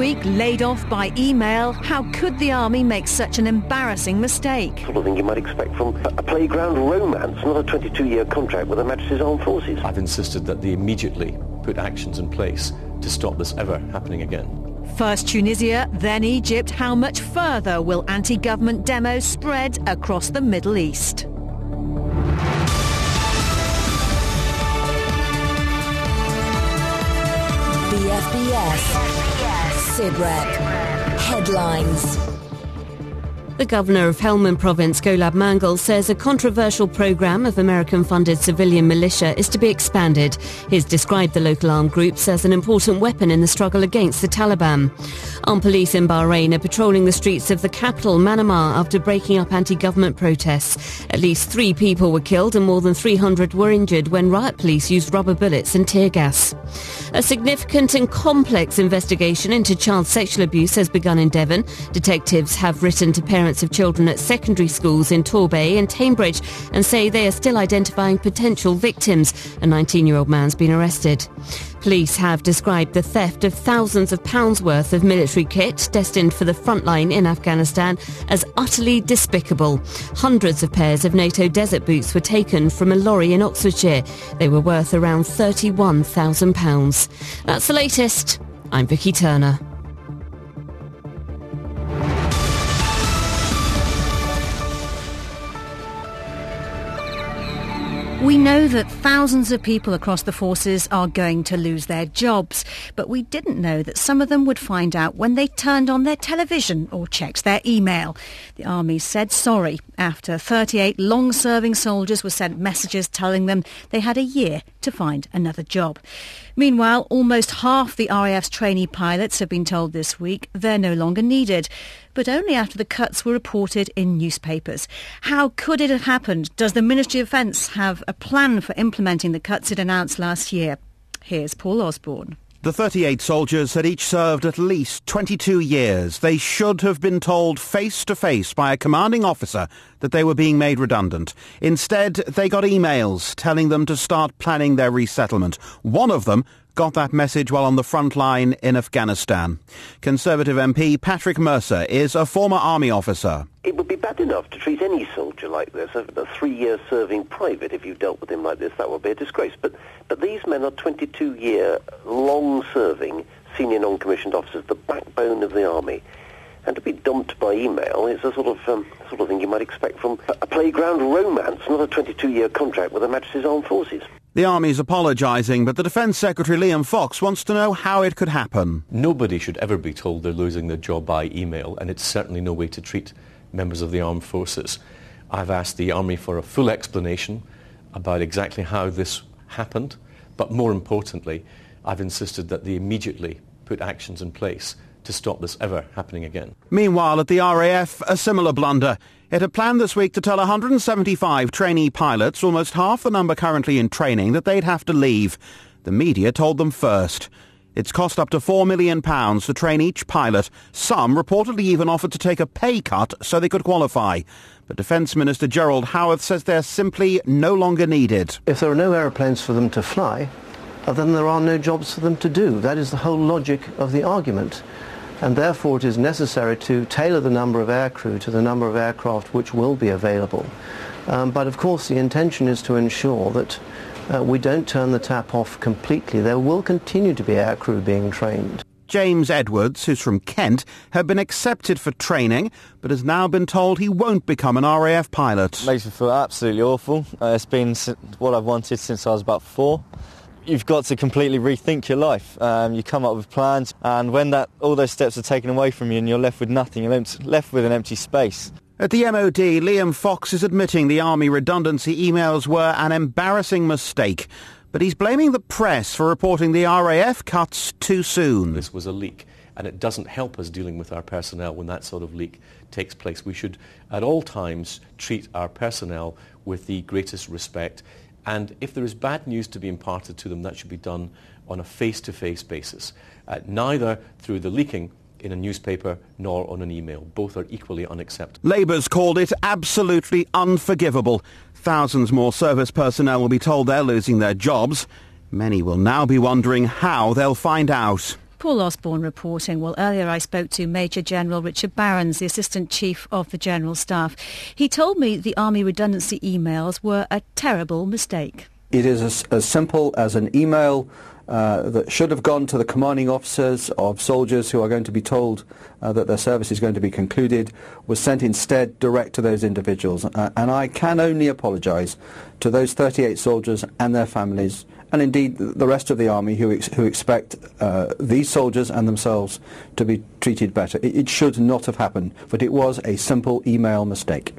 week, laid off by email, how could the army make such an embarrassing mistake? sort of thing you might expect from a a playground romance, not a 22-year contract with Her Majesty's Armed Forces. I've insisted that they immediately put actions in place to stop this ever happening again. First Tunisia, then Egypt. How much further will anti-government demos spread across the Middle East? BFBS. Headlines. The governor of Helmand province, Gulab Mangal, says a controversial program of American-funded civilian militia is to be expanded. He's described the local armed groups as an important weapon in the struggle against the Taliban. Armed police in Bahrain are patrolling the streets of the capital, Manama, after breaking up anti-government protests. At least three people were killed and more than 300 were injured when riot police used rubber bullets and tear gas. A significant and complex investigation into child sexual abuse has begun in Devon. Detectives have written to parents of children at secondary schools in Torbay and Cambridge and say they are still identifying potential victims. A 19-year-old man's been arrested. Police have described the theft of thousands of pounds worth of military kit destined for the front line in Afghanistan as utterly despicable. Hundreds of pairs of NATO desert boots were taken from a lorry in Oxfordshire. They were worth around £31,000. That's the latest. I'm Vicky Turner. We know that thousands of people across the forces are going to lose their jobs, but we didn't know that some of them would find out when they turned on their television or checked their email. The army said sorry after 38 long-serving soldiers were sent messages telling them they had a year to find another job. Meanwhile, almost half the RAF's trainee pilots have been told this week they're no longer needed, but only after the cuts were reported in newspapers. How could it have happened? Does the Ministry of Defence have a plan for implementing the cuts it announced last year? Here's Paul Osborne. The 38 soldiers had each served at least 22 years. They should have been told face to face by a commanding officer that they were being made redundant. Instead, they got emails telling them to start planning their resettlement. One of them got that message while on the front line in Afghanistan. Conservative MP Patrick Mercer is a former army officer. It would be bad enough to treat any soldier like this, a, three-year serving private, if you dealt with him like this, that would be a disgrace. But, but these men are 22-year, long-serving senior non-commissioned officers, the backbone of the army. And to be dumped by email is a sort of um, sort of thing you might expect from a, playground romance, not a 22-year contract with Her Majesty's Armed Forces. The army's apologising, but the Defence Secretary Liam Fox wants to know how it could happen. Nobody should ever be told they're losing their job by email, and it's certainly no way to treat members of the armed forces. I've asked the Army for a full explanation about exactly how this happened, but more importantly, I've insisted that they immediately put actions in place to stop this ever happening again. Meanwhile, at the RAF, a similar blunder. It had planned this week to tell 175 trainee pilots, almost half the number currently in training, that they'd have to leave. The media told them first. It's cost up to £4 million to train each pilot. Some reportedly even offered to take a pay cut so they could qualify. But Defence Minister Gerald Howarth says they're simply no longer needed. If there are no aeroplanes for them to fly, then there are no jobs for them to do. That is the whole logic of the argument. And therefore it is necessary to tailor the number of aircrew to the number of aircraft which will be available. Um, but of course the intention is to ensure that uh, we don't turn the tap off completely. There will continue to be aircrew being trained. James Edwards, who's from Kent, had been accepted for training, but has now been told he won't become an RAF pilot. It Makes me feel absolutely awful. Uh, it's been what I've wanted since I was about four. You've got to completely rethink your life. Um, you come up with plans, and when that all those steps are taken away from you, and you're left with nothing, you're left with an empty space. At the MOD, Liam Fox is admitting the Army redundancy emails were an embarrassing mistake, but he's blaming the press for reporting the RAF cuts too soon. This was a leak, and it doesn't help us dealing with our personnel when that sort of leak takes place. We should at all times treat our personnel with the greatest respect, and if there is bad news to be imparted to them, that should be done on a face-to-face basis, uh, neither through the leaking in a newspaper nor on an email. Both are equally unacceptable. Labour's called it absolutely unforgivable. Thousands more service personnel will be told they're losing their jobs. Many will now be wondering how they'll find out. Paul Osborne reporting. Well, earlier I spoke to Major General Richard Barrons, the Assistant Chief of the General Staff. He told me the Army redundancy emails were a terrible mistake. It is as, as simple as an email uh, that should have gone to the commanding officers of soldiers who are going to be told uh, that their service is going to be concluded was sent instead direct to those individuals. Uh, and I can only apologise to those 38 soldiers and their families and indeed the rest of the army who, ex- who expect uh, these soldiers and themselves to be treated better. It, it should not have happened, but it was a simple email mistake.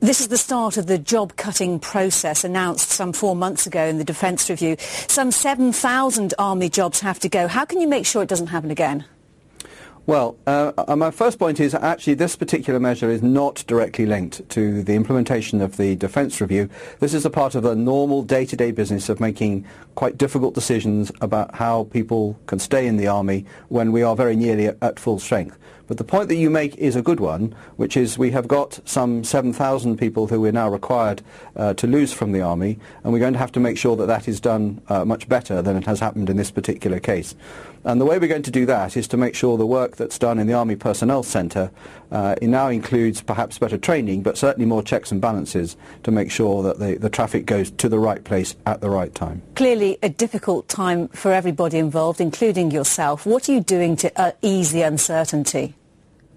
This is the start of the job-cutting process announced some four months ago in the Defence Review. Some 7,000 Army jobs have to go. How can you make sure it doesn't happen again? Well, uh, uh, my first point is actually this particular measure is not directly linked to the implementation of the Defence Review. This is a part of the normal day-to-day business of making quite difficult decisions about how people can stay in the Army when we are very nearly at, at full strength. But the point that you make is a good one, which is we have got some 7,000 people who we're now required uh, to lose from the Army, and we're going to have to make sure that that is done uh, much better than it has happened in this particular case. And the way we're going to do that is to make sure the work that's done in the Army Personnel Centre uh, now includes perhaps better training, but certainly more checks and balances to make sure that the, the traffic goes to the right place at the right time. Clearly a difficult time for everybody involved, including yourself. What are you doing to uh, ease the uncertainty?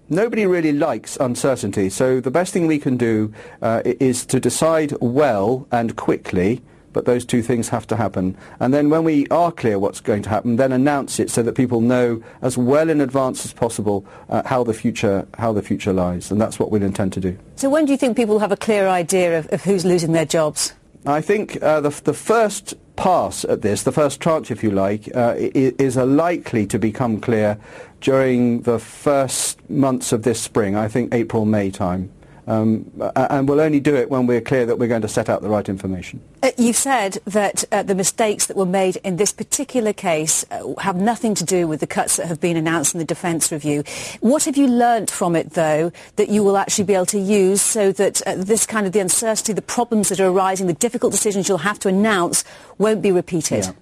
Nobody really likes uncertainty, so the best thing we can do uh, is to decide well and quickly but those two things have to happen. And then when we are clear what's going to happen, then announce it so that people know as well in advance as possible uh, how the future how the future lies, and that's what we'll intend to do. So when do you think people will have a clear idea of, of who's losing their jobs? I think uh, the, the first pass at this, the first tranche, if you like, uh, is likely to become clear during the first months of this spring, I think April, May time. Um, and we'll only do it when we're clear that we're going to set out the right information. Uh, you've said that uh, the mistakes that were made in this particular case uh, have nothing to do with the cuts that have been announced in the Defence Review. What have you learnt from it, though, that you will actually be able to use so that uh, this kind of the uncertainty, the problems that are arising, the difficult decisions you'll have to announce won't be repeated? Yeah.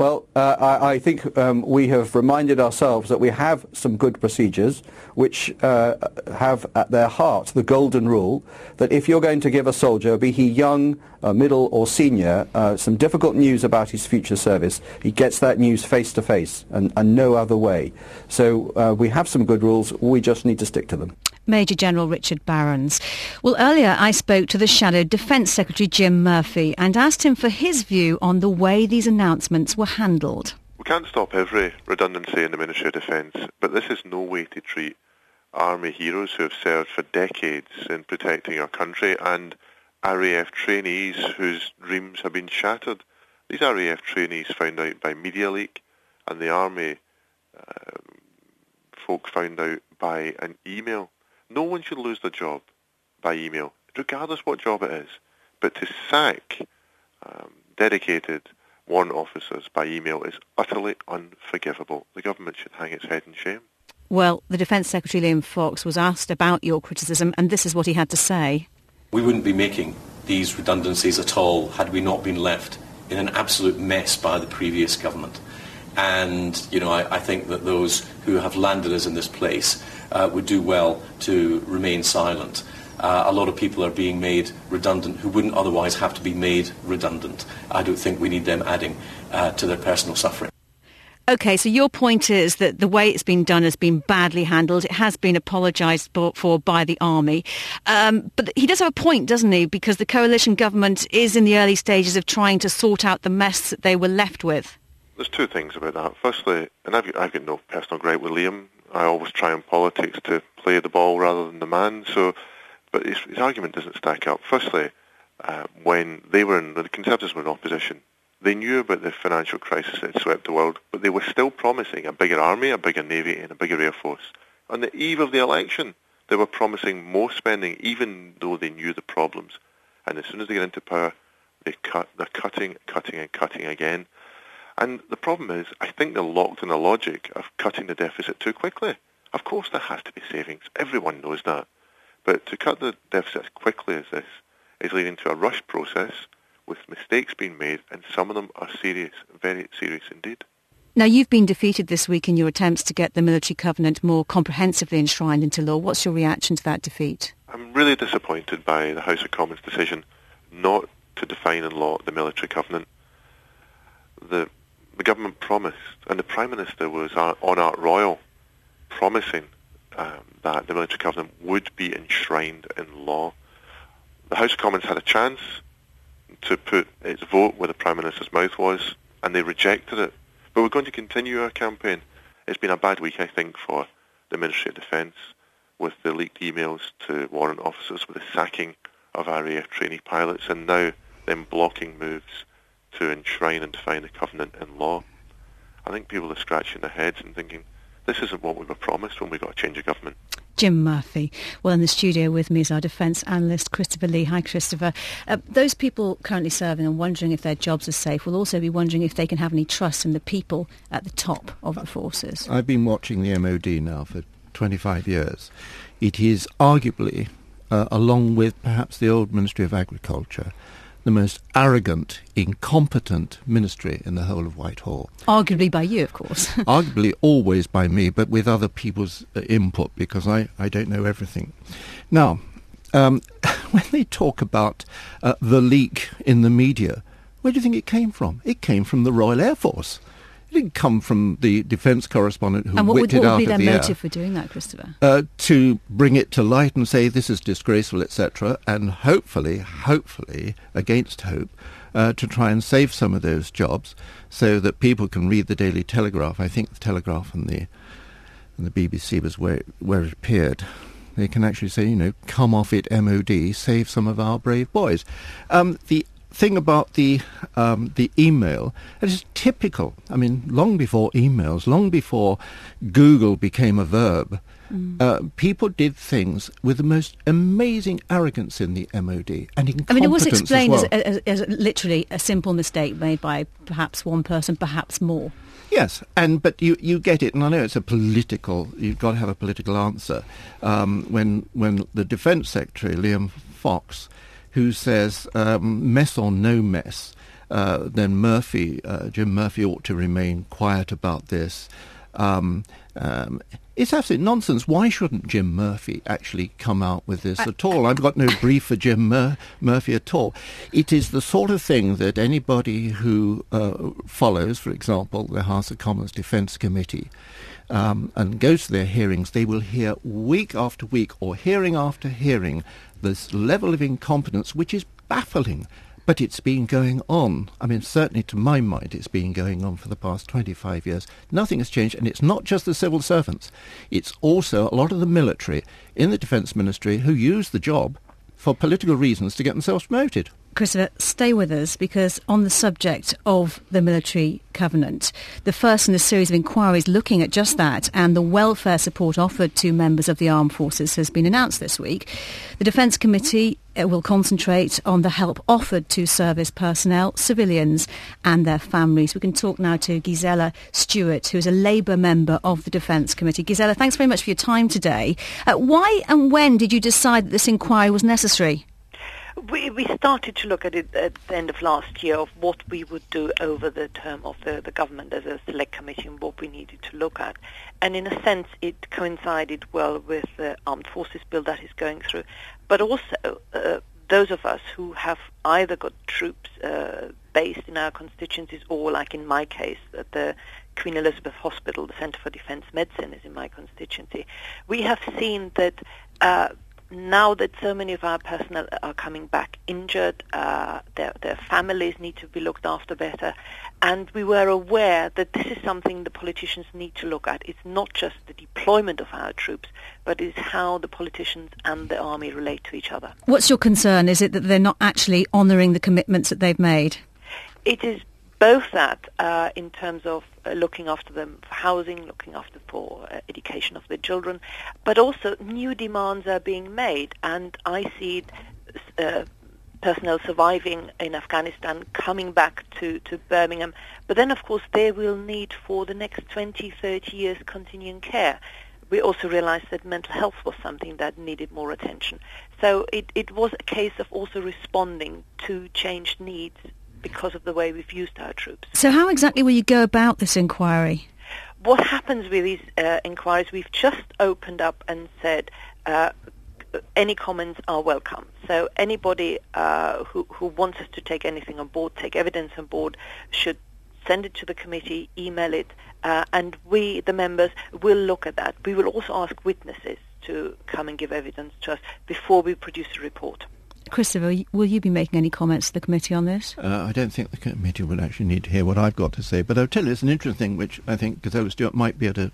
Well, uh, I, I, think um, we have reminded ourselves that we have some good procedures which uh, have at their heart the golden rule that if you're going to give a soldier, be he young, uh, middle or senior, uh, some difficult news about his future service, he gets that news face to face and no other way. So uh, we have some good rules, we just need to stick to them. Major General Richard Barrons. Well, earlier I spoke to the Shadow Defence Secretary Jim Murphy and asked him for his view on the way these announcements were handled. We can't stop every redundancy in the Ministry of Defence, but this is no way to treat Army heroes who have served for decades in protecting our country and RAF trainees whose dreams have been shattered. These RAF trainees found out by media leak and the Army uh, folk found out by an email no one should lose their job by email, regardless what job it is. But to sack um, dedicated warrant officers by email is utterly unforgivable. The government should hang its head in shame. Well, the Defence Secretary Liam Fox was asked about your criticism, and this is what he had to say. We wouldn't be making these redundancies at all had we not been left in an absolute mess by the previous government. And, you know, I, I think that those who have landed us in this place uh, would do well to remain silent. Uh, a lot of people are being made redundant who wouldn't otherwise have to be made redundant. I don't think we need them adding uh, to their personal suffering. Okay, so your point is that the way it's been done has been badly handled. It has been apologised for by the army. Um, but he does have a point, doesn't he? Because the coalition government is in the early stages of trying to sort out the mess that they were left with. There's two things about that. Firstly, and I've, I've got no personal gripe with Liam. I always try in politics to play the ball rather than the man. So, but his, his argument doesn't stack up. Firstly, uh, when they were in the Conservatives were in opposition, they knew about the financial crisis that swept the world, but they were still promising a bigger army, a bigger navy, and a bigger air force. On the eve of the election, they were promising more spending, even though they knew the problems. And as soon as they get into power, they cut. They're cutting, cutting, and cutting again. And the problem is, I think they're locked in a logic of cutting the deficit too quickly. Of course there has to be savings. Everyone knows that. But to cut the deficit as quickly as this is leading to a rushed process with mistakes being made, and some of them are serious, very serious indeed. Now, you've been defeated this week in your attempts to get the military covenant more comprehensively enshrined into law. What's your reaction to that defeat? I'm really disappointed by the House of Commons' decision not to define in law the military covenant. The, the government promised, and the Prime Minister was on Ark Royal promising um, that the military covenant would be enshrined in law. The House of Commons had a chance to put its vote where the Prime Minister's mouth was, and they rejected it. But we're going to continue our campaign. It's been a bad week, I think, for the Ministry of Defence with the leaked emails to warrant officers, with the sacking of RAF trainee pilots, and now them blocking moves to enshrine and define the covenant in law. I think people are scratching their heads and thinking, this isn't what we were promised when we got a change of government. Jim Murphy. Well, in the studio with me is our defence analyst, Christopher Lee. Hi, Christopher. Uh, those people currently serving and wondering if their jobs are safe will also be wondering if they can have any trust in the people at the top of the forces. I've been watching the MOD now for 25 years. It is arguably, uh, along with perhaps the old Ministry of Agriculture, the most arrogant, incompetent ministry in the whole of Whitehall. Arguably by you, of course. Arguably always by me, but with other people's uh, input because I, I don't know everything. Now, um, when they talk about uh, the leak in the media, where do you think it came from? It came from the Royal Air Force. It didn't come from the defence correspondent who and what whipped would, what would be their the motive air. for doing that, Christopher? Uh, to bring it to light and say this is disgraceful, etc., and hopefully, hopefully, against hope, uh, to try and save some of those jobs, so that people can read the Daily Telegraph. I think the Telegraph and the and the BBC was where where it appeared. They can actually say, you know, come off it, MOD, save some of our brave boys. Um, the thing about the um, the email it is typical. I mean, long before emails, long before Google became a verb, Mm. uh, people did things with the most amazing arrogance in the MOD and incompetence I mean, it was explained as, well. as, as, as literally a simple mistake made by perhaps one person, perhaps more. Yes, and but you, you get it, and I know it's a political. You've got to have a political answer. Um, when when the Defence Secretary Liam Fox, who says um, mess or no mess, uh, then Murphy, uh, Jim Murphy, ought to remain quiet about this. Um, um, it's absolute nonsense. Why shouldn't Jim Murphy actually come out with this at all? I've got no brief for Jim Mur- Murphy at all. It is the sort of thing that anybody who uh, follows, for example, the House of Commons Defence Committee, um, and goes to their hearings, they will hear week after week or hearing after hearing this level of incompetence, which is baffling. But it's been going on. I mean, certainly to my mind, it's been going on for the past 25 years. Nothing has changed, and it's not just the civil servants. It's also a lot of the military in the Defence Ministry who use the job for political reasons to get themselves promoted. Christopher, stay with us because on the subject of the military covenant, the first in a series of inquiries looking at just that and the welfare support offered to members of the armed forces has been announced this week. The Defence Committee uh, will concentrate on the help offered to service personnel, civilians and their families. We can talk now to Gisela Stuart, who is a Labour member of the Defence Committee. Gisela, thanks very much for your time today. Uh, why and when did you decide that this inquiry was necessary? We, we started to look at it at the end of last year of what we would do over the term of the, the government as a select committee and what we needed to look at. And in a sense, it coincided well with the armed forces bill that is going through. But also, uh, those of us who have either got troops uh, based in our constituencies or, like in my case, at the Queen Elizabeth Hospital, the Centre for Defence Medicine is in my constituency, we have seen that uh, now that so many of our personnel are coming back injured, uh, their, their families need to be looked after better, and we were aware that this is something the politicians need to look at. It's not just the deployment of our troops, but it's how the politicians and the army relate to each other. What's your concern? Is it that they're not actually honouring the commitments that they've made? It is both that uh, in terms of uh, looking after them for housing, looking after for uh, education of their children, but also new demands are being made, and I see uh, personnel surviving in Afghanistan coming back to, to Birmingham, but then of course they will need for the next 20, 30 years continuing care. we also realized that mental health was something that needed more attention. So it, it was a case of also responding to changed needs because of the way we've used our troops. So how exactly will you go about this inquiry? What happens with these uh, inquiries, we've just opened up and said uh, any comments are welcome. So anybody uh, who, who wants us to take anything on board, take evidence on board, should send it to the committee, email it, uh, and we, the members, will look at that. We will also ask witnesses to come and give evidence to us before we produce a report. Christopher, will you be making any comments to the committee on this? Uh, I don't think the committee will actually need to hear what I've got to say, but I'll tell you, it's an interesting thing which I think Gisela Stuart might be able to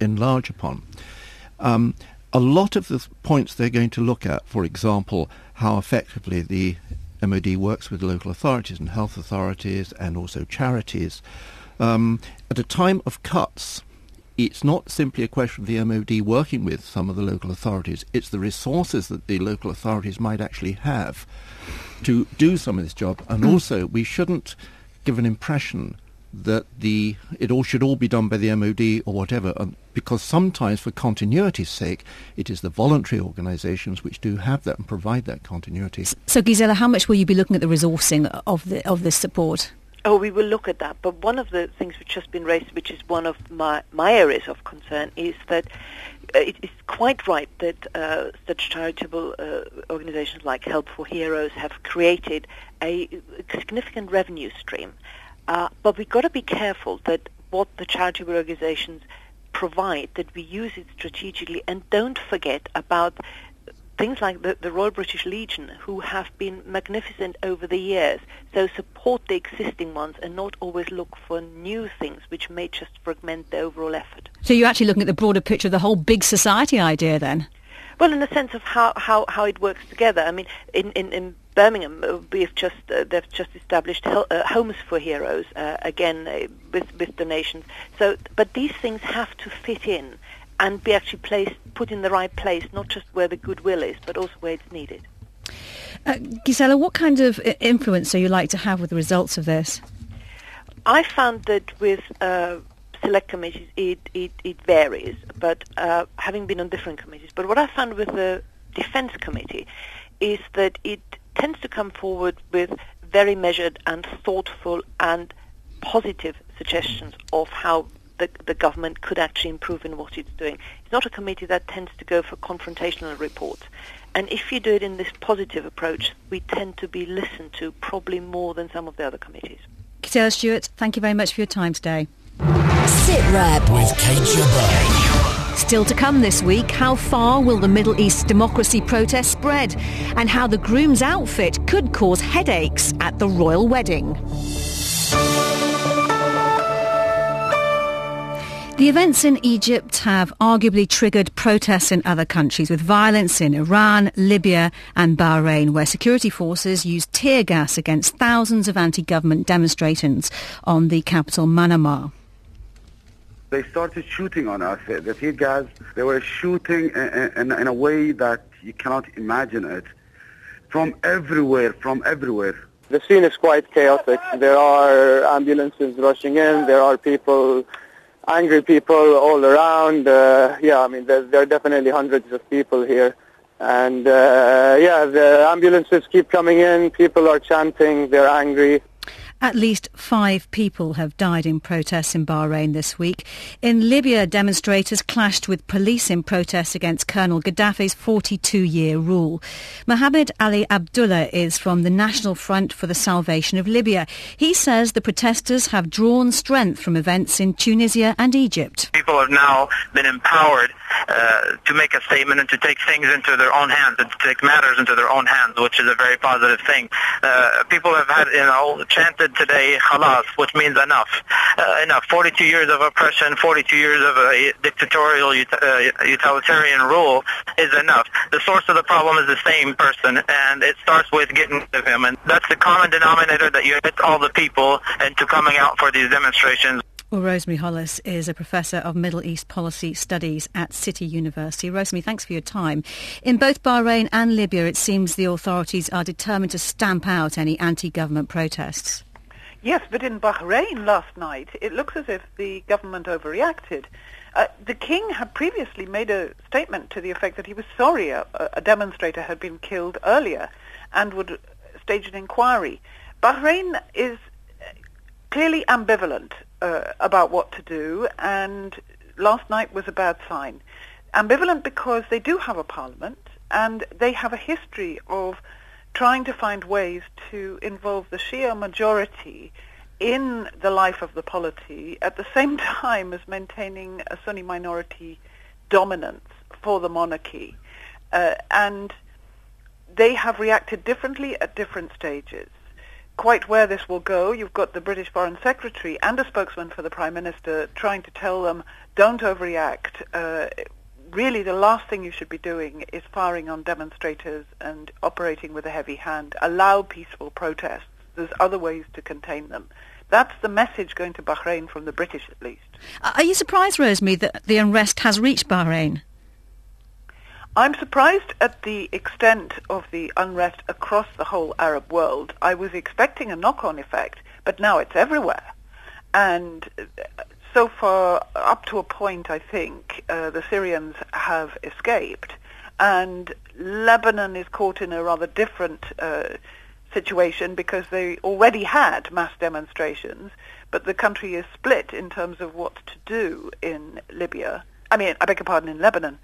enlarge upon. Um, a lot of the points they're going to look at, for example, how effectively the MOD works with local authorities and health authorities and also charities, um, at a time of cuts, it's not simply a question of the MOD working with some of the local authorities, it's the resources that the local authorities might actually have to do some of this job. And mm. also, we shouldn't give an impression that the it all should all be done by the MOD or whatever, um, because sometimes, for continuity's sake, it is the voluntary organisations which do have that and provide that continuity. So, Gisela, how much will you be looking at the resourcing of the of this support? Oh, we will look at that. But one of the things which has been raised, which is one of my, my areas of concern, is that uh, it is quite right that uh, such charitable uh, organizations like Help for Heroes have created a significant revenue stream. Uh, but we've got to be careful that what the charitable organizations provide, that we use it strategically and don't forget about things like the, the, Royal British Legion, who have been magnificent over the years. So support the existing ones and not always look for new things which may just fragment the overall effort. So you're actually looking at the broader picture of the whole big society idea then? Well, in the sense of how, how, how it works together. I mean, in, in, in Birmingham, uh, we've just uh, they've just established uh, homes for heroes uh, again uh, with with donations. So, but these things have to fit in and be actually placed, put in the right place, not just where the goodwill is, but also where it's needed. Uh, Gisela, what kind of influence are you like to have with the results of this? I found that with uh, select committees, it, it, it varies, but uh, having been on different committees. But what I found with the Defence Committee is that it tends to come forward with very measured and thoughtful and positive suggestions of how the, the government could actually improve in what it's doing. It's not a committee that tends to go for confrontational reports. And if you do it in this positive approach, we tend to be listened to probably more than some of the other committees. Gisela Stuart, thank you very much for your time today. Sit Rep with Kate Jabbar. Still to come this week, how far will the Middle East democracy protest spread? And how the groom's outfit could cause headaches at the royal wedding. The events in Egypt have arguably triggered protests in other countries, with violence in Iran, Libya and Bahrain, where security forces used tear gas against thousands of anti-government demonstrators on the capital Manama. They started shooting on us. The tear gas, they were shooting in, in, in a way that you cannot imagine it. From everywhere, from everywhere. The scene is quite chaotic. There are ambulances rushing in. There are people angry people all around. Uh, yeah, I mean, there, there, are definitely hundreds of people here. And uh, yeah, the ambulances keep coming in. People are chanting. They're angry. At least five people have died in protests in Bahrain this week. In Libya, demonstrators clashed with police in protests against Colonel Gaddafi's 42-year rule. Mohammed Ali Abdullah is from the National Front for the Salvation of Libya. He says the protesters have drawn strength from events in Tunisia and Egypt. People have now been empowered uh, to make a statement and to take things into their own hands and to take matters into their own hands, which is a very positive thing. Uh, people have had, you know, chanted today, halas, which means enough. Uh, enough. 42 years of oppression, 42 years of dictatorial, uh, utilitarian rule is enough. The source of the problem is the same person, and it starts with getting rid of him. And that's the common denominator that unites all the people into coming out for these demonstrations. Well, Rosemary Hollis is a professor of Middle East policy studies at City University. Rosemary, thanks for your time. In both Bahrain and Libya, it seems the authorities are determined to stamp out any anti-government protests. Yes, but in Bahrain last night, it looks as if the government overreacted. Uh, the king had previously made a statement to the effect that he was sorry a, a demonstrator had been killed earlier and would stage an inquiry. Bahrain is clearly ambivalent uh, about what to do, and last night was a bad sign. Ambivalent because they do have a parliament, and they have a history of trying to find ways to involve the Shia majority in the life of the polity at the same time as maintaining a Sunni minority dominance for the monarchy. Uh, and they have reacted differently at different stages. Quite where this will go, you've got the British Foreign Secretary and a spokesman for the Prime Minister trying to tell them, don't overreact. Uh, really, the last thing you should be doing is firing on demonstrators and operating with a heavy hand. Allow peaceful protests. There's other ways to contain them. That's the message going to Bahrain from the British, at least. Are you surprised, Rosemary, that the unrest has reached Bahrain? I'm surprised at the extent of the unrest across the whole Arab world. I was expecting a knock-on effect, but now it's everywhere. And uh, so far, up to a point, I think, uh, the Syrians have escaped. And Lebanon is caught in a rather different uh, situation because they already had mass demonstrations, but the country is split in terms of what to do in Libya. I mean, I beg your pardon, in Lebanon.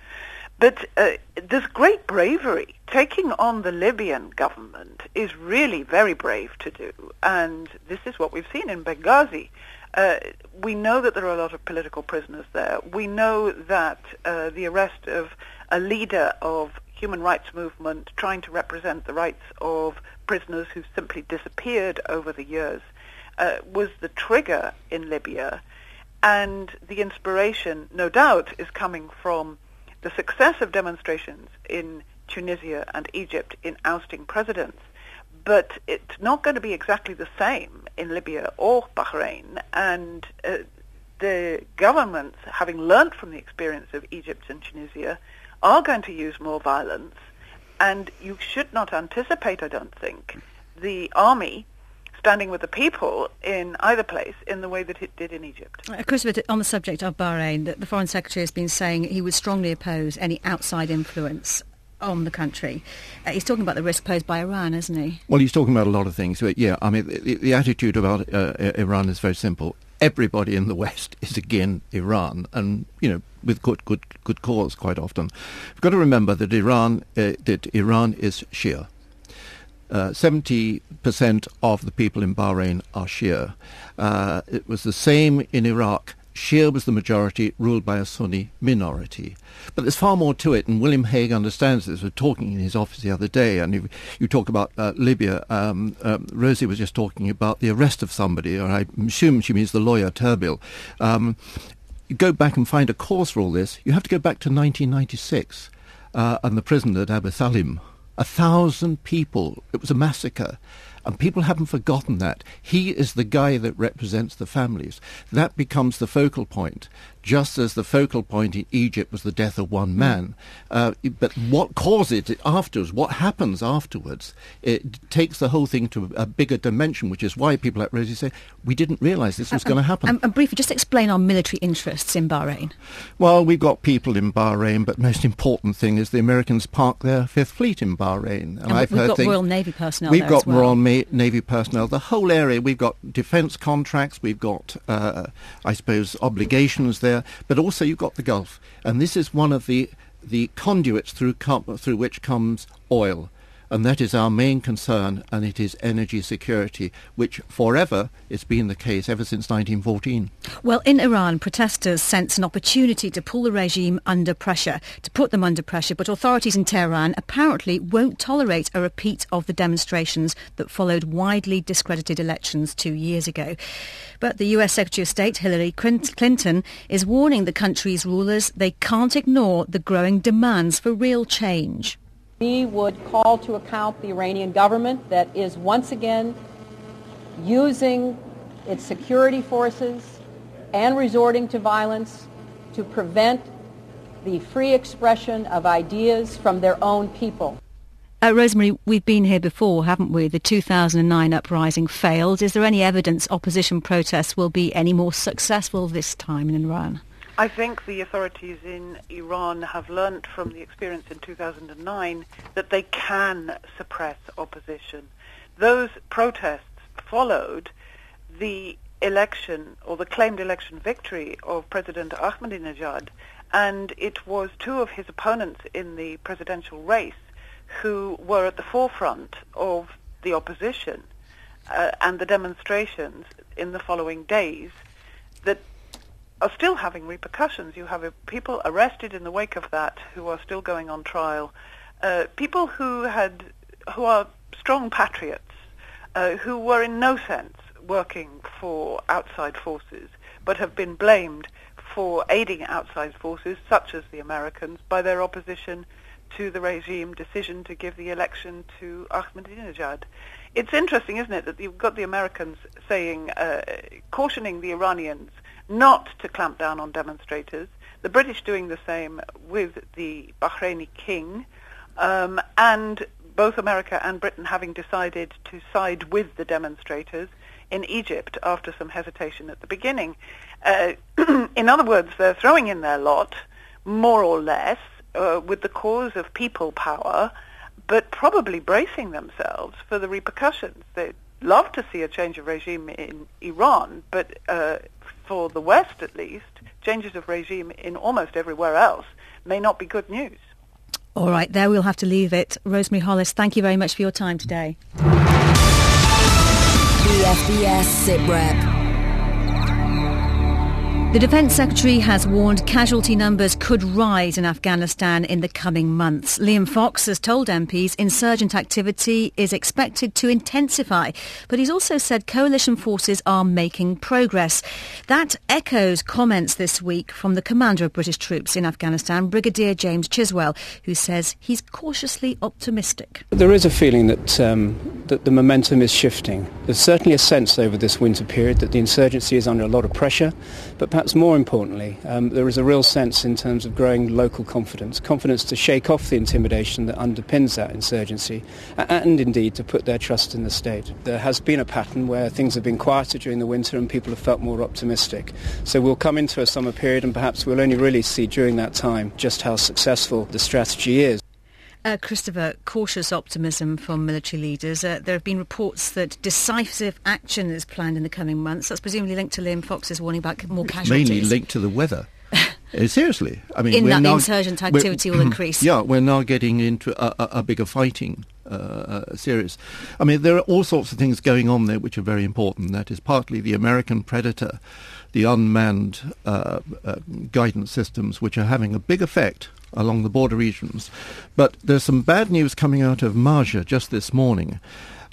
But uh, there's great bravery. Taking on the Libyan government is really very brave to do, and this is what we've seen in Benghazi. Uh, we know that there are a lot of political prisoners there. We know that uh, the arrest of a leader of human rights movement trying to represent the rights of prisoners who simply disappeared over the years uh, was the trigger in Libya. And the inspiration, no doubt, is coming from the success of demonstrations in Tunisia and Egypt in ousting presidents, but it's not going to be exactly the same in Libya or Bahrain. And uh, the governments, having learnt from the experience of Egypt and Tunisia, are going to use more violence. And you should not anticipate, I don't think, the army standing with the people in either place in the way that it did in Egypt. Uh, Christopher, on the subject of Bahrain, the, the Foreign Secretary has been saying he would strongly oppose any outside influence on the country. Uh, he's talking about the risk posed by Iran, isn't he? Well, he's talking about a lot of things. But yeah, I mean, the, the attitude about uh, Iran is very simple. Everybody in the West is against Iran, and you know, with good, good, good cause. Quite often, you've got to remember that Iran, uh, that Iran is Shia. Uh, 70% of the people in Bahrain are Shia. Uh, it was the same in Iraq. Shia was the majority, ruled by a Sunni minority. But there's far more to it, and William Hague understands this. We were talking in his office the other day, and you, you talk about uh, Libya. Um, um, Rosie was just talking about the arrest of somebody, or I assume she means the lawyer Terbil. Um, you go back and find a cause for all this. You have to go back to 1996 uh, and the prison at Abu Salim a thousand people. It was a massacre. And people haven't forgotten that. He is the guy that represents the families. That becomes the focal point just as the focal point in Egypt was the death of one man. Uh, but what causes it afterwards, what happens afterwards, it takes the whole thing to a bigger dimension, which is why people like Rosie say, we didn't realize this was going to happen. And, and, briefly, just explain our military interests in Bahrain. Well, we've got people in Bahrain, but most important thing is the Americans park their Fifth Fleet in Bahrain. And, and I've we've got things, Royal Navy personnel We've got well. Royal Ma- Navy personnel. The whole area, we've got defence contracts, we've got, uh, I suppose, obligations there there, but also you've got the Gulf, and this is one of the the conduits through com- through which comes oil and that is our main concern, and it is energy security, which forever has been the case ever since 1914. Well, in Iran, protesters sense an opportunity to pull the regime under pressure, to put them under pressure, but authorities in Tehran apparently won't tolerate a repeat of the demonstrations that followed widely discredited elections two years ago. But the US Secretary of State Hillary Clinton is warning the country's rulers they can't ignore the growing demands for real change. We would call to account the Iranian government that is once again using its security forces and resorting to violence to prevent the free expression of ideas from their own people. Uh, Rosemary, we've been here before, haven't we? The 2009 uprising failed. Is there any evidence opposition protests will be any more successful this time in Iran? I think the authorities in Iran have learnt from the experience in 2009 that they can suppress opposition. Those protests followed the election or the claimed election victory of President Ahmadinejad and it was two of his opponents in the presidential race who were at the forefront of the opposition uh, and the demonstrations in the following days that are still having repercussions. You have uh, people arrested in the wake of that who are still going on trial. Uh, people who had, who are strong patriots, uh, who were in no sense working for outside forces, but have been blamed for aiding outside forces, such as the Americans, by their opposition to the regime decision to give the election to Ahmadinejad. It's interesting, isn't it, that you've got the Americans saying, uh, cautioning the Iranians not to clamp down on demonstrators, the British doing the same with the Bahraini king, um, and both America and Britain having decided to side with the demonstrators in Egypt after some hesitation at the beginning. Uh, in other words, they're throwing in their lot, more or less, uh, with the cause of people power, but probably bracing themselves for the repercussions. They'd love to see a change of regime in Iran, but uh, for the West at least, changes of regime in almost everywhere else may not be good news. All right, there we'll have to leave it. Rosemary Hollis, thank you very much for your time today. BFBS SITREP. The Defence Secretary has warned casualty numbers could rise in Afghanistan in the coming months. Liam Fox has told MPs insurgent activity is expected to intensify, but he's also said coalition forces are making progress. That echoes comments this week from the commander of British troops in Afghanistan, Brigadier James Chiswell, who says he's cautiously optimistic. There is a feeling that, um, that the momentum is shifting. There's certainly a sense over this winter period that the insurgency is under a lot of pressure, but perhaps more importantly, um, there is a real sense in terms of growing local confidence, confidence to shake off the intimidation that underpins that insurgency, and indeed to put their trust in the state. There has been a pattern where things have been quieter during the winter and people have felt more optimistic. So we'll come into a summer period and perhaps we'll only really see during that time just how successful the strategy is. Uh, Christopher, cautious optimism from military leaders. Uh, there have been reports that decisive action is planned in the coming months. That's presumably linked to Liam Fox's warning about more casualties. Mainly linked to the weather. Uh, seriously, I mean, in that now, insurgent activity will increase. Yeah, we're now getting into a, a, a bigger fighting uh, uh, series. I mean, there are all sorts of things going on there which are very important. That is partly the American Predator, the unmanned uh, uh guidance systems, which are having a big effect along the border regions. But there's some bad news coming out of Marja just this morning.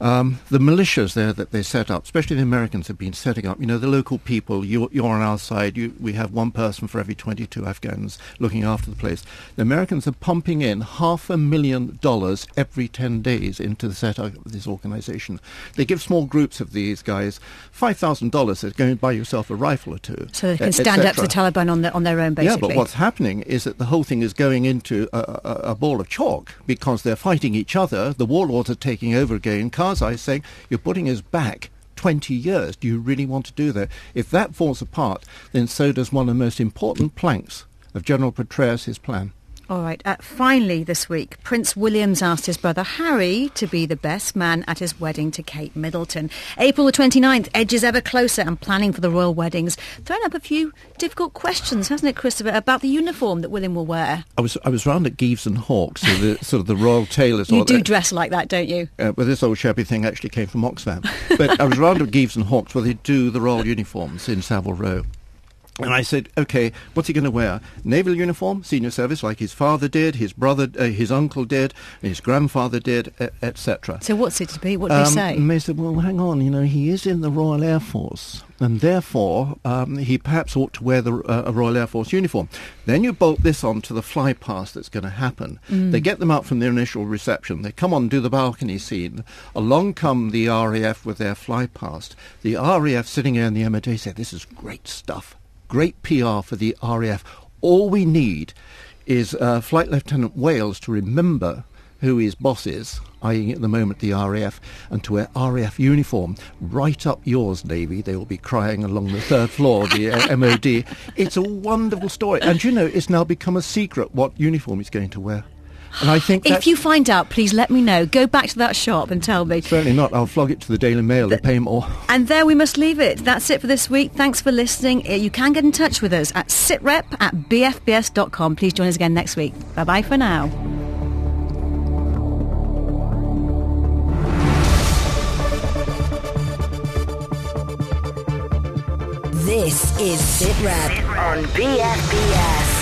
Um, the militias there that they set up, especially the Americans have been setting up, you know, the local people, you, you're on our side, you, we have one person for every 22 Afghans looking after the place. The Americans are pumping in half a million dollars every 10 days into the setup of this organization. They give small groups of these guys $5,000 to go and buy yourself a rifle or two. So they can stand up to the Taliban on, the, on their own, basically. Yeah, but what's happening is that the whole thing is going into a, a, a ball of chalk because they're fighting each other. The warlords are taking over again. Karzai is saying, you're putting us back 20 years. Do you really want to do that? If that falls apart, then so does one of the most important planks of General Petraeus' plan. All right. Uh, finally, this week, Prince William's asked his brother Harry to be the best man at his wedding to Kate Middleton. April the 29th edges ever closer and planning for the royal weddings. Thrown up a few difficult questions, hasn't it, Christopher, about the uniform that William will wear? I was I was round at Gieves and Hawkes, so the, sort of the royal tailors. You do that. dress like that, don't you? Uh, well, this old shabby thing actually came from Oxfam. But I was round at Gieves and Hawkes where they do the royal uniforms in Savile Row. And I said, okay, what's he going to wear? Naval uniform, senior service, like his father did, his brother, uh, his uncle did, his grandfather did, etc. So what's it to be? What do um, they say? And they said, well, hang on, you know, he is in the Royal Air Force, and therefore um, he perhaps ought to wear the uh, a Royal Air Force uniform. Then you bolt this on to the fly past that's going to happen. Mm. They get them out from their initial reception. They come on, do the balcony scene. Along come the RAF with their fly past. The RAF sitting there in the MOD say, this is great stuff great PR for the RAF. All we need is uh, Flight Lieutenant Wales to remember who his boss is, i.e. at the moment the RAF, and to wear RAF uniform, right up yours, Navy. They will be crying along the third floor of the uh, MOD. It's a wonderful story. And you know, it's now become a secret what uniform he's going to wear. And I think If you find out, please let me know. Go back to that shop and tell me. Certainly not. I'll flog it to the Daily Mail. They pay more. And there we must leave it. That's it for this week. Thanks for listening. Uh, You can get in touch with us at sitrep at bfbs.com. Please join us again next week. Bye-bye for now. This is SitRep on BFBS.